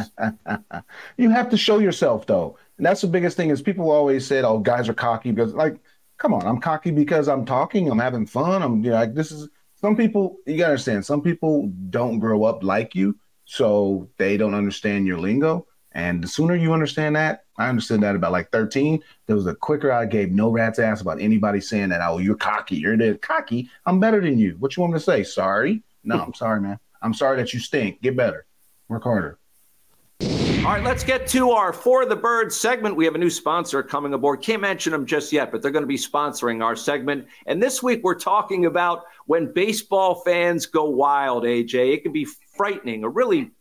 you have to show yourself, though, and that's the biggest thing. Is people always said, "Oh, guys are cocky," because like, come on, I'm cocky because I'm talking, I'm having fun, I'm you know, like this is some people you gotta understand some people don't grow up like you so they don't understand your lingo And the sooner you understand that, I understood that about like 13. There was a quicker I gave no rat's ass about anybody saying that, oh, you're cocky. You're the cocky. I'm better than you. What you want me to say? Sorry? No, I'm sorry, man. I'm sorry that you stink. Get better. Work harder. All right, let's get to our For the Birds segment. We have a new sponsor coming aboard. Can't mention them just yet, but they're going to be sponsoring our segment. And this week we're talking about when baseball fans go wild, AJ. It can be frightening, a really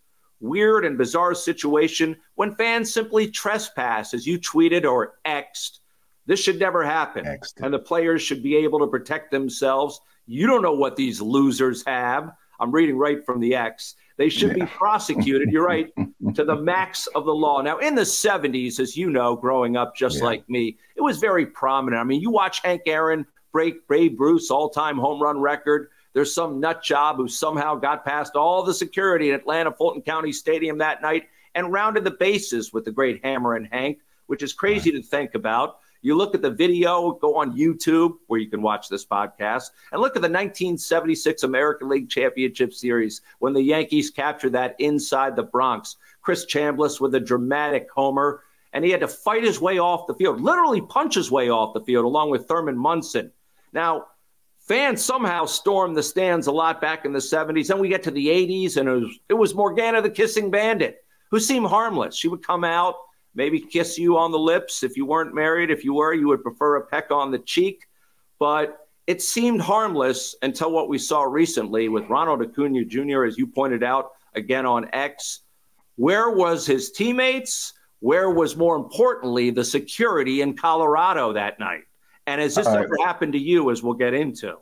weird and bizarre situation when fans simply trespass, as you tweeted or X'd. This should never happen. X-ed. And the players should be able to protect themselves. You don't know what these losers have. I'm reading right from the X. They should yeah. be prosecuted, you're right, to the max of the law. Now, in the 70s, as you know, growing up just yeah. like me, it was very prominent. I mean, you watch Hank Aaron break Babe Ruth's all time home run record. There's some nut job who somehow got past all the security in Atlanta Fulton County Stadium that night and rounded the bases with the great Hammer and Hank, which is crazy right. to think about. You look at the video, go on YouTube where you can watch this podcast, and look at the 1976 American League Championship Series when the Yankees captured that inside the Bronx. Chris Chambliss with a dramatic homer, and he had to fight his way off the field, literally punch his way off the field, along with Thurman Munson. Now, fans somehow stormed the stands a lot back in the 70s. Then we get to the 80s, and it was, it was Morgana the Kissing Bandit, who seemed harmless. She would come out, maybe kiss you on the lips. If you weren't married, if you were, you would prefer a peck on the cheek. But it seemed harmless until what we saw recently with Ronald Acuna Jr., as you pointed out again on X. Where was his teammates? Where was more importantly the security in Colorado that night? And has this uh, ever happened to you, as we'll get into?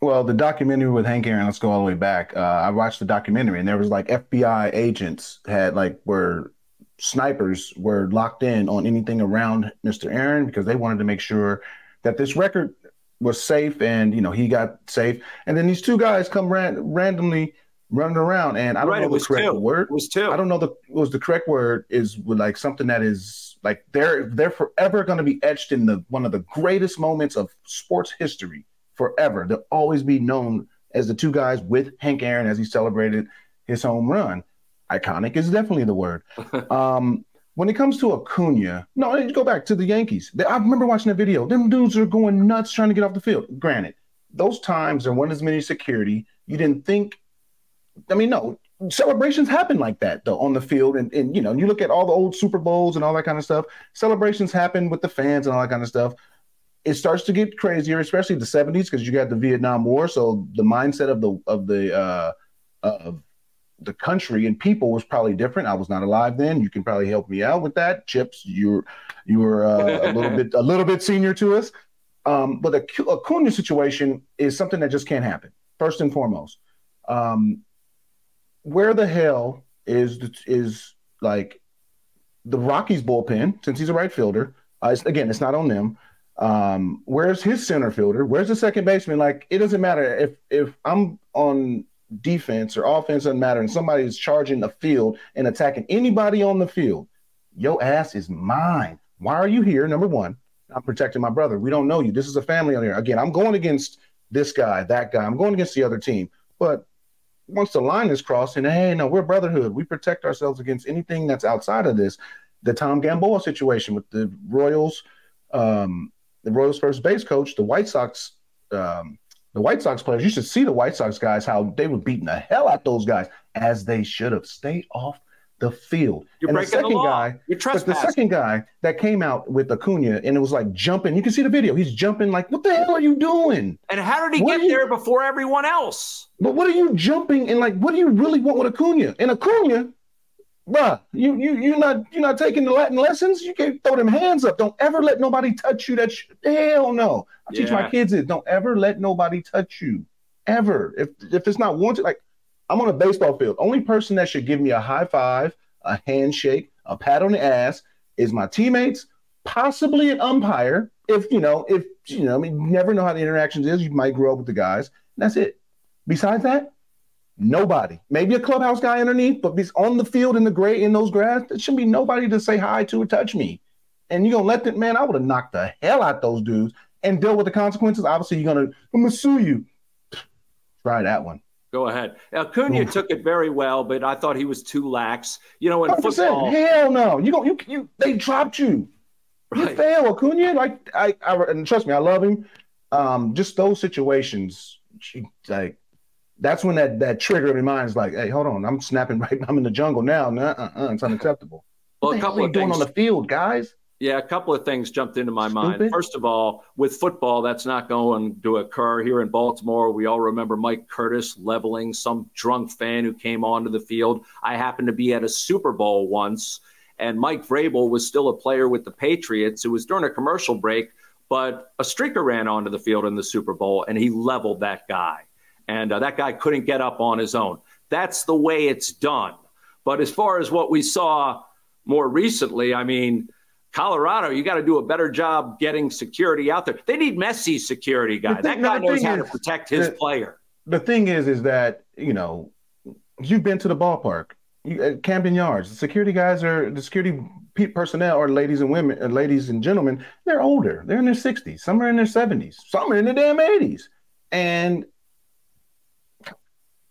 Well, the documentary with Hank Aaron, let's go all the way back. Uh, I watched the documentary, and there was like FBI agents had like were snipers were locked in on anything around Mr. Aaron because they wanted to make sure that this record was safe and you know he got safe. And then these two guys come ran- randomly running around, and I don't right, know the correct two. word. It was two. I don't know the was the correct word is like something that is like they're they're forever going to be etched in the one of the greatest moments of sports history forever. They'll always be known as the two guys with Hank Aaron as he celebrated his home run. Iconic is definitely the word. um, when it comes to Acuna, no, go back to the Yankees. I remember watching the video. Them dudes are going nuts trying to get off the field. Granted, those times there weren't as many security. You didn't think. I mean, no, celebrations happen like that though on the field and, and you know you look at all the old super bowls and all that kind of stuff celebrations happen with the fans and all that kind of stuff it starts to get crazier especially the 70s because you got the vietnam war so the mindset of the of the uh of the country and people was probably different i was not alive then you can probably help me out with that chips you're you were uh, a little bit a little bit senior to us um, but a, Acuna situation is something that just can't happen first and foremost um, where the hell is is like the Rockies bullpen since he's a right fielder? Uh, it's, again, it's not on them. Um, where's his center fielder? Where's the second baseman? Like it doesn't matter if if I'm on defense or offense doesn't matter, and somebody is charging the field and attacking anybody on the field. Your ass is mine. Why are you here? Number one, I'm protecting my brother. We don't know you. This is a family on here. Again, I'm going against this guy, that guy. I'm going against the other team. But once the line is crossed, and hey, no, we're brotherhood. We protect ourselves against anything that's outside of this. The Tom Gamboa situation with the Royals, um, the Royals first base coach, the White Sox, um, the White Sox players. You should see the White Sox guys how they were beating the hell out those guys as they should have. Stay off the field. You're and breaking the second the guy, You're the second guy that came out with Acuna and it was like jumping. You can see the video. He's jumping like, "What the hell are you doing?" And how did he what get there before everyone else? But what are you jumping and like? What do you really want with Acuna? And Acuna, bruh, you you you're not you're not taking the Latin lessons. You can't throw them hands up. Don't ever let nobody touch you. That sh- hell no. I yeah. teach my kids it. Don't ever let nobody touch you. Ever. If if it's not wanted, like I'm on a baseball field. Only person that should give me a high five, a handshake, a pat on the ass is my teammates, possibly an umpire. If you know, if you know, I mean, you never know how the interactions is. You might grow up with the guys. that's it. Besides that, nobody. Maybe a clubhouse guy underneath, but he's on the field in the gray in those grass. There shouldn't be nobody to say hi to or touch me. And you're gonna let that man, I would have knocked the hell out those dudes and deal with the consequences. Obviously, you're gonna I'm gonna sue you. Try that one Go ahead. Acuna took it very well, but I thought he was too lax. You know, in 100%. football, hell no. You don't. You you. They dropped you. Right. You fail, Acuna. Like I, I, and trust me, I love him. Um, just those situations, like that's when that that trigger in my mind is like, hey, hold on, I'm snapping right. I'm in the jungle now. Nah, uh, uh, it's unacceptable. Well, what a couple of things, doing on the field, guys. Yeah, a couple of things jumped into my Stupid. mind. First of all, with football, that's not going to occur here in Baltimore. We all remember Mike Curtis leveling some drunk fan who came onto the field. I happened to be at a Super Bowl once, and Mike Vrabel was still a player with the Patriots. It was during a commercial break, but a streaker ran onto the field in the Super Bowl, and he leveled that guy. And uh, that guy couldn't get up on his own. That's the way it's done. But as far as what we saw more recently, I mean, Colorado, you got to do a better job getting security out there. They need Messi's security guy. Thing, that guy knows how is, to protect his the, player. The thing is, is that you know, you've been to the ballpark, you, at Camden Yards. The security guys are the security personnel are ladies and women, uh, ladies and gentlemen. They're older. They're in their sixties. Some are in their seventies. Some are in their damn eighties. And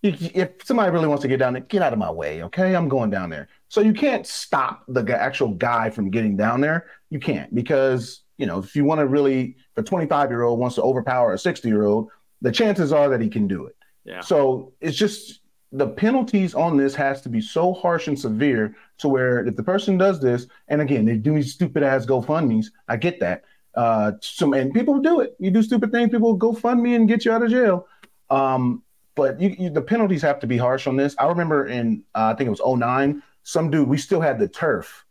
if somebody really wants to get down there, get out of my way, okay? I'm going down there. So you can't stop the actual guy from getting down there. You can't because you know if you want to really, if a 25 year old wants to overpower a 60 year old, the chances are that he can do it. Yeah. So it's just the penalties on this has to be so harsh and severe to where if the person does this, and again they do these stupid ass GoFundmes, I get that. Uh, some and people do it. You do stupid things, people go fund me and get you out of jail. Um, but you, you, the penalties have to be harsh on this. I remember in uh, I think it was 09, some dude, we still had the turf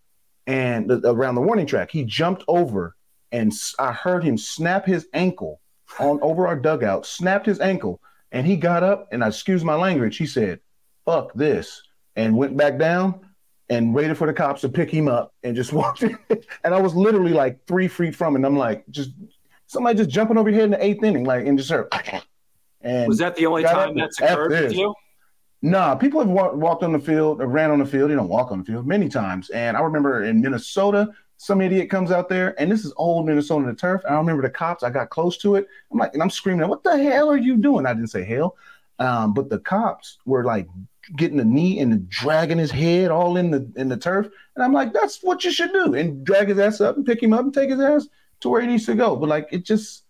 and the, around the warning track. He jumped over and I heard him snap his ankle on over our dugout, snapped his ankle, and he got up and I excuse my language. He said, "Fuck this," and went back down and waited for the cops to pick him up and just walked. In. and I was literally like three feet from him. I'm like, just somebody just jumping over here in the eighth inning, like and just heard. And was that the only time that's occurred with you? Nah, people have walk, walked on the field, or ran on the field. You don't walk on the field many times. And I remember in Minnesota, some idiot comes out there, and this is old Minnesota the turf. I remember the cops. I got close to it. I'm like, and I'm screaming, "What the hell are you doing?" I didn't say hell, um, but the cops were like getting the knee and dragging his head all in the in the turf, and I'm like, "That's what you should do," and drag his ass up and pick him up and take his ass to where he needs to go. But like, it just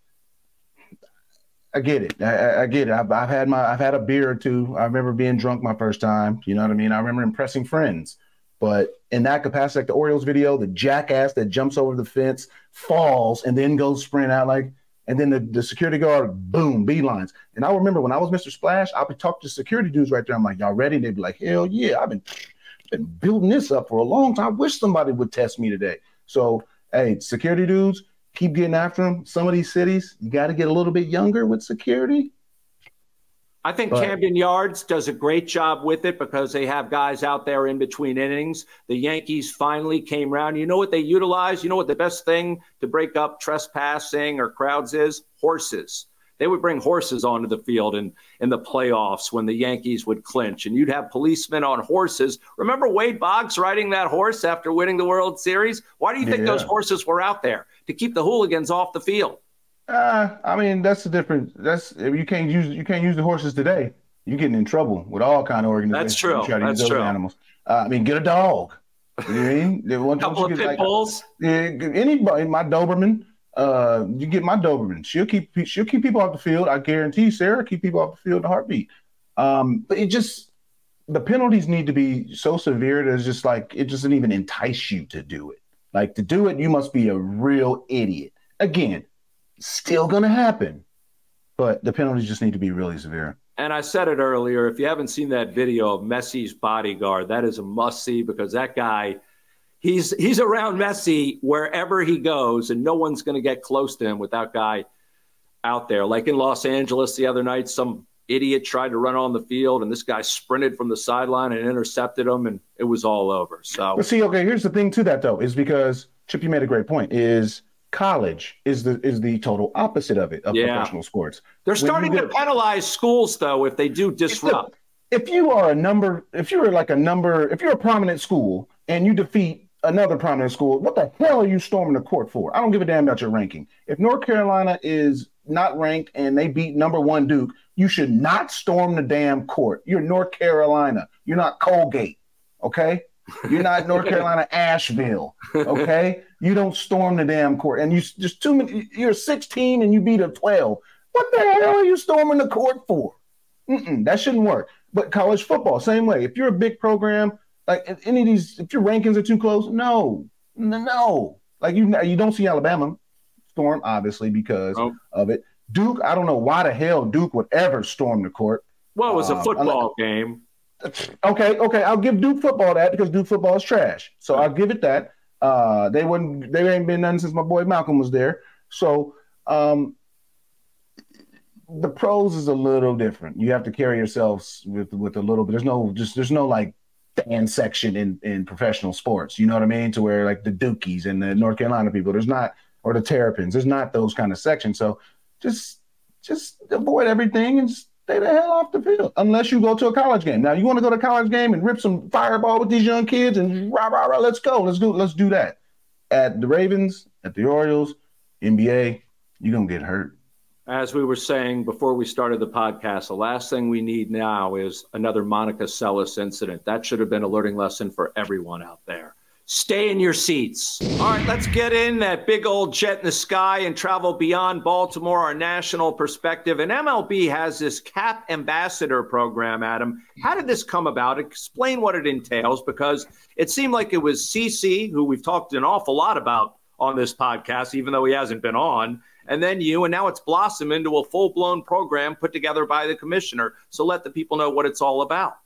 I get it. I, I get it. I've, I've, had my I've had a beer or two. I remember being drunk my first time. You know what I mean? I remember impressing friends. But in that capacity, like the Orioles video, the jackass that jumps over the fence, falls, and then goes sprint out like, and then the, the security guard, boom, beelines. And I remember when I was Mr. Splash, I would talk to security dudes right there. I'm like, y'all ready? they'd be like, hell yeah, I've been been building this up for a long time. I wish somebody would test me today. So, hey, security dudes, keep getting after them. Some of these cities, you got to get a little bit younger with security. I think but, Camden Yards does a great job with it because they have guys out there in between innings. The Yankees finally came around. You know what they utilize? You know what the best thing to break up trespassing or crowds is? Horses they would bring horses onto the field in, in the playoffs when the Yankees would clinch, and you'd have policemen on horses. Remember Wade Boggs riding that horse after winning the World Series? Why do you think yeah. those horses were out there? To keep the hooligans off the field. Uh, I mean, that's the difference. That's you can't use you can't use the horses today. You're getting in trouble with all kind of organizations. That's true. Try to that's use those true. Animals. Uh, I mean, get a dog. You know what I mean? Once, couple of pit like, bulls. Anybody, my Doberman. Uh, you get my Doberman. She'll keep she'll keep people off the field. I guarantee Sarah keep people off the field in a heartbeat. Um, but it just the penalties need to be so severe that it's just like it doesn't even entice you to do it. Like to do it, you must be a real idiot. Again, still gonna happen, but the penalties just need to be really severe. And I said it earlier. If you haven't seen that video of Messi's bodyguard, that is a must see because that guy he's he's around Messi wherever he goes, and no one's going to get close to him with that guy out there. Like in Los Angeles the other night, some idiot tried to run on the field, and this guy sprinted from the sideline and intercepted him, and it was all over. So, but see, okay, here's the thing to that though, is because Chip, you made a great point. Is college is the is the total opposite of it of yeah. professional sports. They're when starting to penalize schools though if they do disrupt. If you are a number, if you're like a number, if you're a prominent school and you defeat another prominent school, what the hell are you storming the court for? I don't give a damn about your ranking. If North Carolina is not ranked and they beat number one Duke, You should not storm the damn court. You're North Carolina. You're not Colgate. Okay. You're not North Carolina Asheville. Okay. You don't storm the damn court. And you just too many. You're 16 and you beat a 12. What the hell are you storming the court for? Mm-mm, that shouldn't work. But college football, same way. If you're a big program, like any of these, if your rankings are too close, no, no. Like you, you don't see Alabama storm obviously because oh. of it. Duke, I don't know why the hell Duke would ever storm the court. Well, it was a um, football game. Okay, okay, I'll give Duke football that because Duke football is trash. So I'll give it that. Uh, they wouldn't. They ain't been none since my boy Malcolm was there. So um, the pros is a little different. You have to carry yourselves with with a little bit. There's no just there's no like fan section in in professional sports. You know what I mean? To where like the Dukies and the North Carolina people. There's not or the Terrapins. There's not those kind of sections. So just just avoid everything and stay the hell off the field. Unless you go to a college game. Now you want to go to a college game and rip some fireball with these young kids and mm-hmm. rah rah rah. Let's go. Let's do let's do that. At the Ravens, at the Orioles, NBA, you're gonna get hurt as we were saying before we started the podcast, the last thing we need now is another Monica Seles incident. That should have been a learning lesson for everyone out there. Stay in your seats. All right, let's get in that big old jet in the sky and travel beyond Baltimore, our national perspective. And MLB has this CAP ambassador program, Adam. How did this come about? Explain what it entails because it seemed like it was CC, who we've talked an awful lot about on this podcast, even though he hasn't been on and then you, and now it's blossomed into a full blown program put together by the commissioner. So let the people know what it's all about.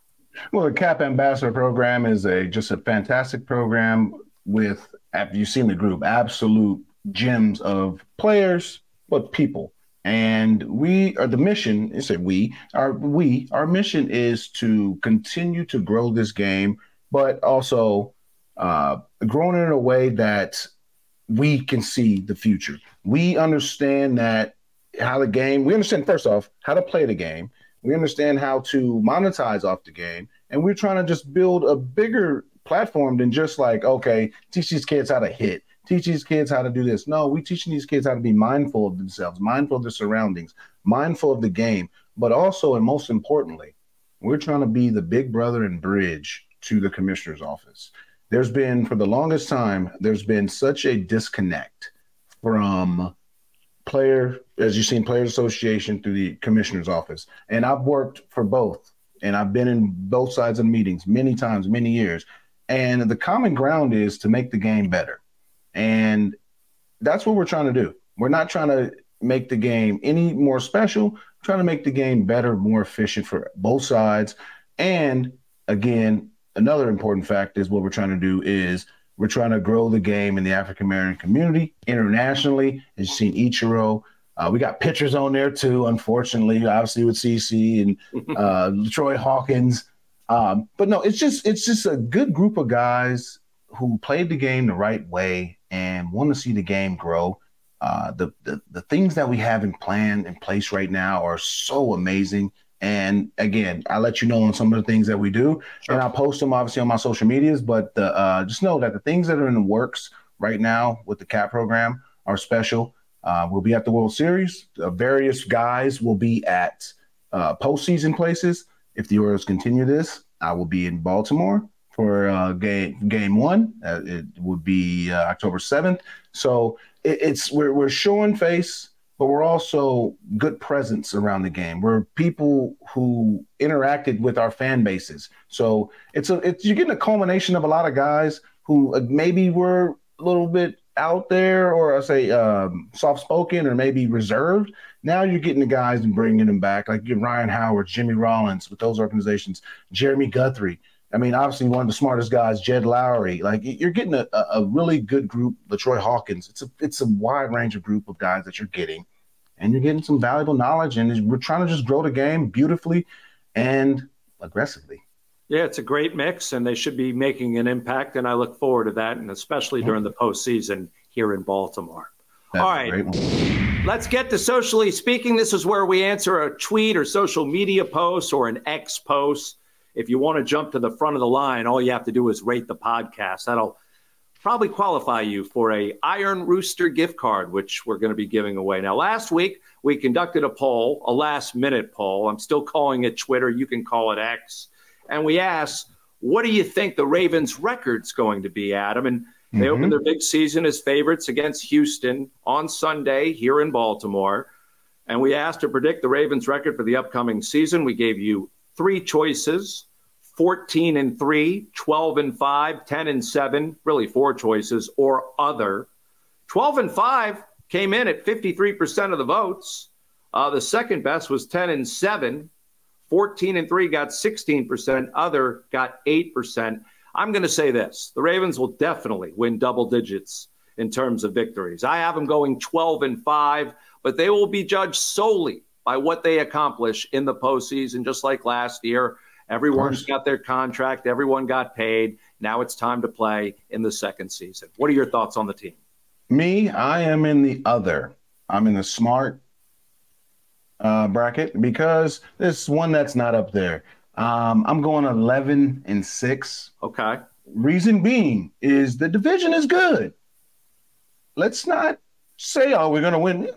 Well, the CAP Ambassador program is a just a fantastic program with, you seen the group, absolute gems of players, but people. And we are the mission, is it we, our we, our mission is to continue to grow this game, but also uh, growing in a way that we can see the future. We understand that how the game, we understand first off how to play the game. We understand how to monetize off the game. And we're trying to just build a bigger platform than just like, okay, teach these kids how to hit, teach these kids how to do this. No, we're teaching these kids how to be mindful of themselves, mindful of their surroundings, mindful of the game, but also and most importantly, we're trying to be the big brother and bridge to the commissioner's office there's been for the longest time there's been such a disconnect from player as you've seen players association through the commissioner's office. And i've worked for both. And i've been in both sides of meetings many times many years. And the common ground is to make the game better. And that's what we're trying to do. We're not trying to make the game any more special. We're trying to make the game better more efficient for both sides. And again another important fact is what we're trying to do is we're trying to grow the game in the African American community internationally. As you've seen Ichiro, uh, we got pitchers on there too, unfortunately, obviously with CC and uh, Troy Hawkins. Um, but no, it's just it's just a good group of guys who played the game the right way and want to see the game grow. Uh, the, the the things that we have in plan in place right now are so amazing. And again, I let you know on some of the things that we do, sure. and I post them obviously on my social medias. But the, uh, just know that the things that are in the works right now with the CAP program are special. Uh, we'll be at the World Series. Uh, various guys will be at uh, postseason places. If the Orioles continue this, I will be in Baltimore for uh, game game one. Uh, it would be uh, October seventh. So it, it's we're we're showing face but we're also good presence around the game. We're people who interacted with our fan bases. So it's a it's you're getting a culmination of a lot of guys who uh, maybe were a little bit out there or I say um, soft spoken or maybe reserved. Now you're getting the guys and bringing them back, like Ryan Howard, Jimmy Rollins with those organizations, Jeremy Guthrie. I mean, obviously one of the smartest guys, Jed Lowrie. Like you're getting a, a really good group, LaTroy Hawkins. It's a it's a wide range of group of guys that you're getting and you're getting some valuable knowledge. And we're trying to just grow the game beautifully and aggressively. Yeah, it's a great mix, and they should be making an impact. And I look forward to that, and especially during the postseason here in Baltimore. That's All right, let's get to socially speaking. This is where we answer a tweet or social media post or an X post. If you want to jump to the front of the line, all you have to do is rate the podcast. That'll probably qualify you for a Iron Rooster gift card, which we're going to be giving away. Now, last week we conducted a poll, a last minute poll. I'm still calling it Twitter. You can call it X. And we asked, what do you think the Ravens' record's going to be, Adam? And they mm-hmm. opened their big season as favorites against Houston on Sunday here in Baltimore. And we asked to predict the Ravens' record for the upcoming season. We gave you three choices 14 and 3, 12 and 5, 10 and 7, really four choices, or other. 12 and 5 came in at 53% of the votes. Uh, the second best was 10 and 7. 14 and 3 got 16%. Other got 8%. I'm going to say this the Ravens will definitely win double digits in terms of victories. I have them going 12 and 5, but they will be judged solely by what they accomplish in the postseason, just like last year. Everyone's got their contract. Everyone got paid. Now it's time to play in the second season. What are your thoughts on the team? Me, I am in the other. I'm in the smart uh, bracket because there's one that's not up there. Um, I'm going 11 and six. Okay. Reason being is the division is good. Let's not say, oh, we're going to win.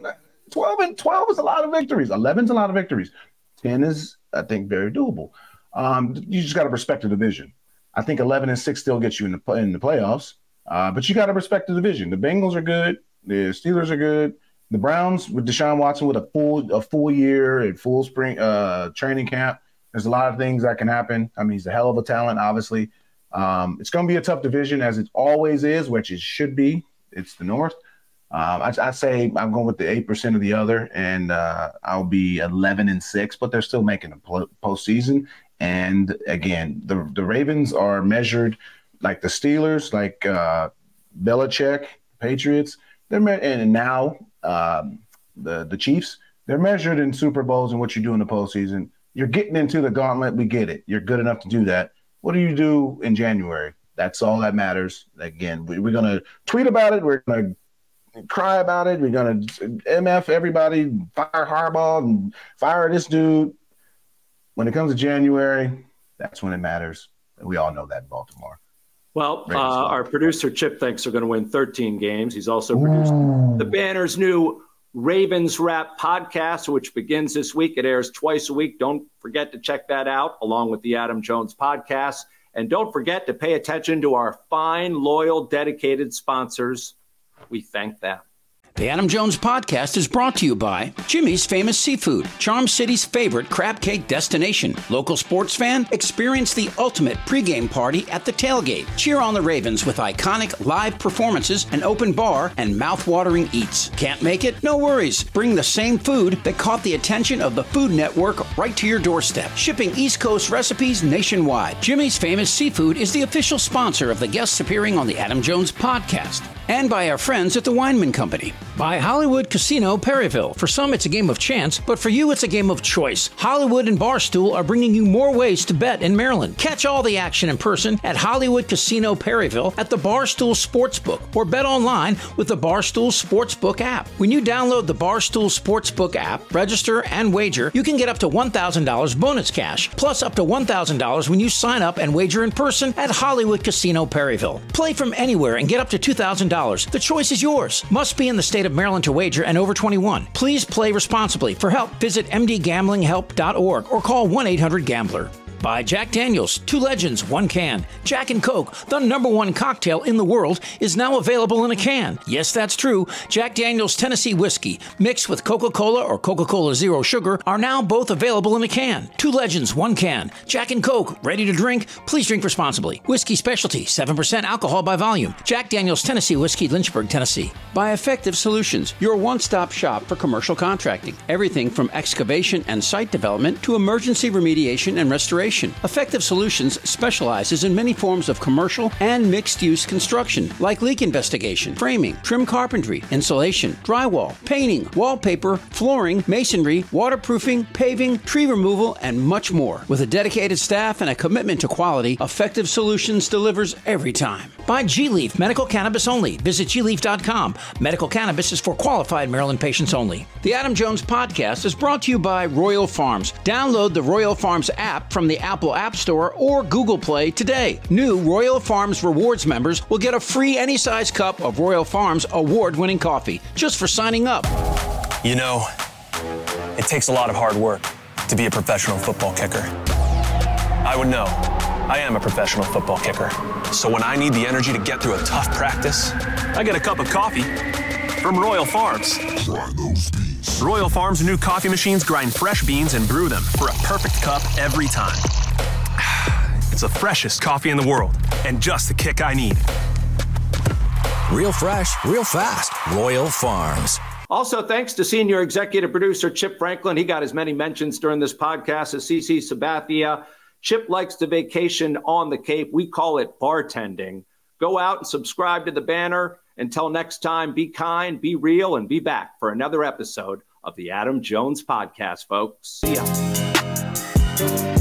12 and 12 is a lot of victories. 11 is a lot of victories. 10 is, I think, very doable. Um, you just got to respect the division. I think 11 and six still gets you in the in the playoffs, uh, but you got to respect the division. The Bengals are good. The Steelers are good. The Browns with Deshaun Watson with a full a full year and full spring uh, training camp. There's a lot of things that can happen. I mean, he's a hell of a talent, obviously. Um, it's going to be a tough division as it always is, which it should be. It's the North. Um, I, I, say I'm going with the eight percent of the other, and uh, I'll be 11 and six, but they're still making a postseason. And again, the the Ravens are measured like the Steelers, like uh, Belichick, Patriots. They're me- and now um, the the Chiefs. They're measured in Super Bowls and what you do in the postseason. You're getting into the gauntlet. We get it. You're good enough to do that. What do you do in January? That's all that matters. Again, we, going to tweet about it. We're going to cry about it. We're going to MF everybody, fire Harbaugh and fire this dude. When it comes to January, that's when it matters. We all know that in Baltimore. Well, uh, our producer Chip thinks they're going to win 13 games. He's also produced Ooh. the Banner's new Ravens Wrap podcast, which begins this week. It airs twice a week. Don't forget to check that out, along with the Adam Jones podcast. And don't forget to pay attention to our fine, loyal, dedicated sponsors. We thank them. The Adam Jones podcast is brought to you by Jimmy's Famous Seafood, Charm City's favorite crab cake destination. Local sports fan, experience the ultimate pregame party at the tailgate. Cheer on the Ravens with iconic live performances, an open bar, and mouth-watering eats. Can't make it? No worries. Bring the same food that caught the attention of the Food Network right to your doorstep. Shipping East Coast recipes nationwide. Jimmy's Famous Seafood is the official sponsor of the guests appearing on the Adam Jones podcast and by our friends at the Weinman Company. By Hollywood Casino Perryville. For some, it's a game of chance, but for you, it's a game of choice. Hollywood and Barstool are bringing you more ways to bet in Maryland. Catch all the action in person at Hollywood Casino Perryville at the Barstool Sportsbook or bet online with the Barstool Sportsbook app. When you download the Barstool Sportsbook app, register, and wager, you can get up to $1,000 bonus cash, plus up to $1,000 when you sign up and wager in person at Hollywood Casino Perryville. Play from anywhere and get up to $2,000 the choice is yours. Must be in the state of Maryland to wager and over 21. Please play responsibly. For help, visit mdgamblinghelp.org or call 1 800 Gambler by Jack Daniels, two legends, one can. Jack and Coke, the number one cocktail in the world, is now available in a can. Yes, that's true. Jack Daniels Tennessee whiskey, mixed with Coca Cola or Coca Cola Zero Sugar, are now both available in a can. Two legends, one can. Jack and Coke, ready to drink? Please drink responsibly. Whiskey specialty, 7% alcohol by volume. Jack Daniels Tennessee Whiskey, Lynchburg, Tennessee. By Effective Solutions, your one stop shop for commercial contracting. Everything from excavation and site development to emergency remediation and restoration. Effective Solutions specializes in many forms of commercial and mixed use construction, like leak investigation, framing, trim carpentry, insulation, drywall, painting, wallpaper, flooring, masonry, waterproofing, paving, tree removal, and much more. With a dedicated staff and a commitment to quality, Effective Solutions delivers every time. Buy G Leaf Medical Cannabis only. Visit gleaf.com. Medical cannabis is for qualified Maryland patients only. The Adam Jones podcast is brought to you by Royal Farms. Download the Royal Farms app from the Apple App Store or Google Play today. New Royal Farms Rewards members will get a free any size cup of Royal Farms award winning coffee just for signing up. You know, it takes a lot of hard work to be a professional football kicker. I would know. I am a professional football kicker. So when I need the energy to get through a tough practice, I get a cup of coffee from Royal Farms. Royal Farms new coffee machines grind fresh beans and brew them for a perfect cup every time. It's the freshest coffee in the world and just the kick I need. Real fresh, real fast. Royal Farms. Also, thanks to senior executive producer Chip Franklin. He got as many mentions during this podcast as CC Sabathia. Chip likes to vacation on the Cape. We call it bartending. Go out and subscribe to the banner. Until next time, be kind, be real, and be back for another episode of the Adam Jones Podcast, folks. See ya.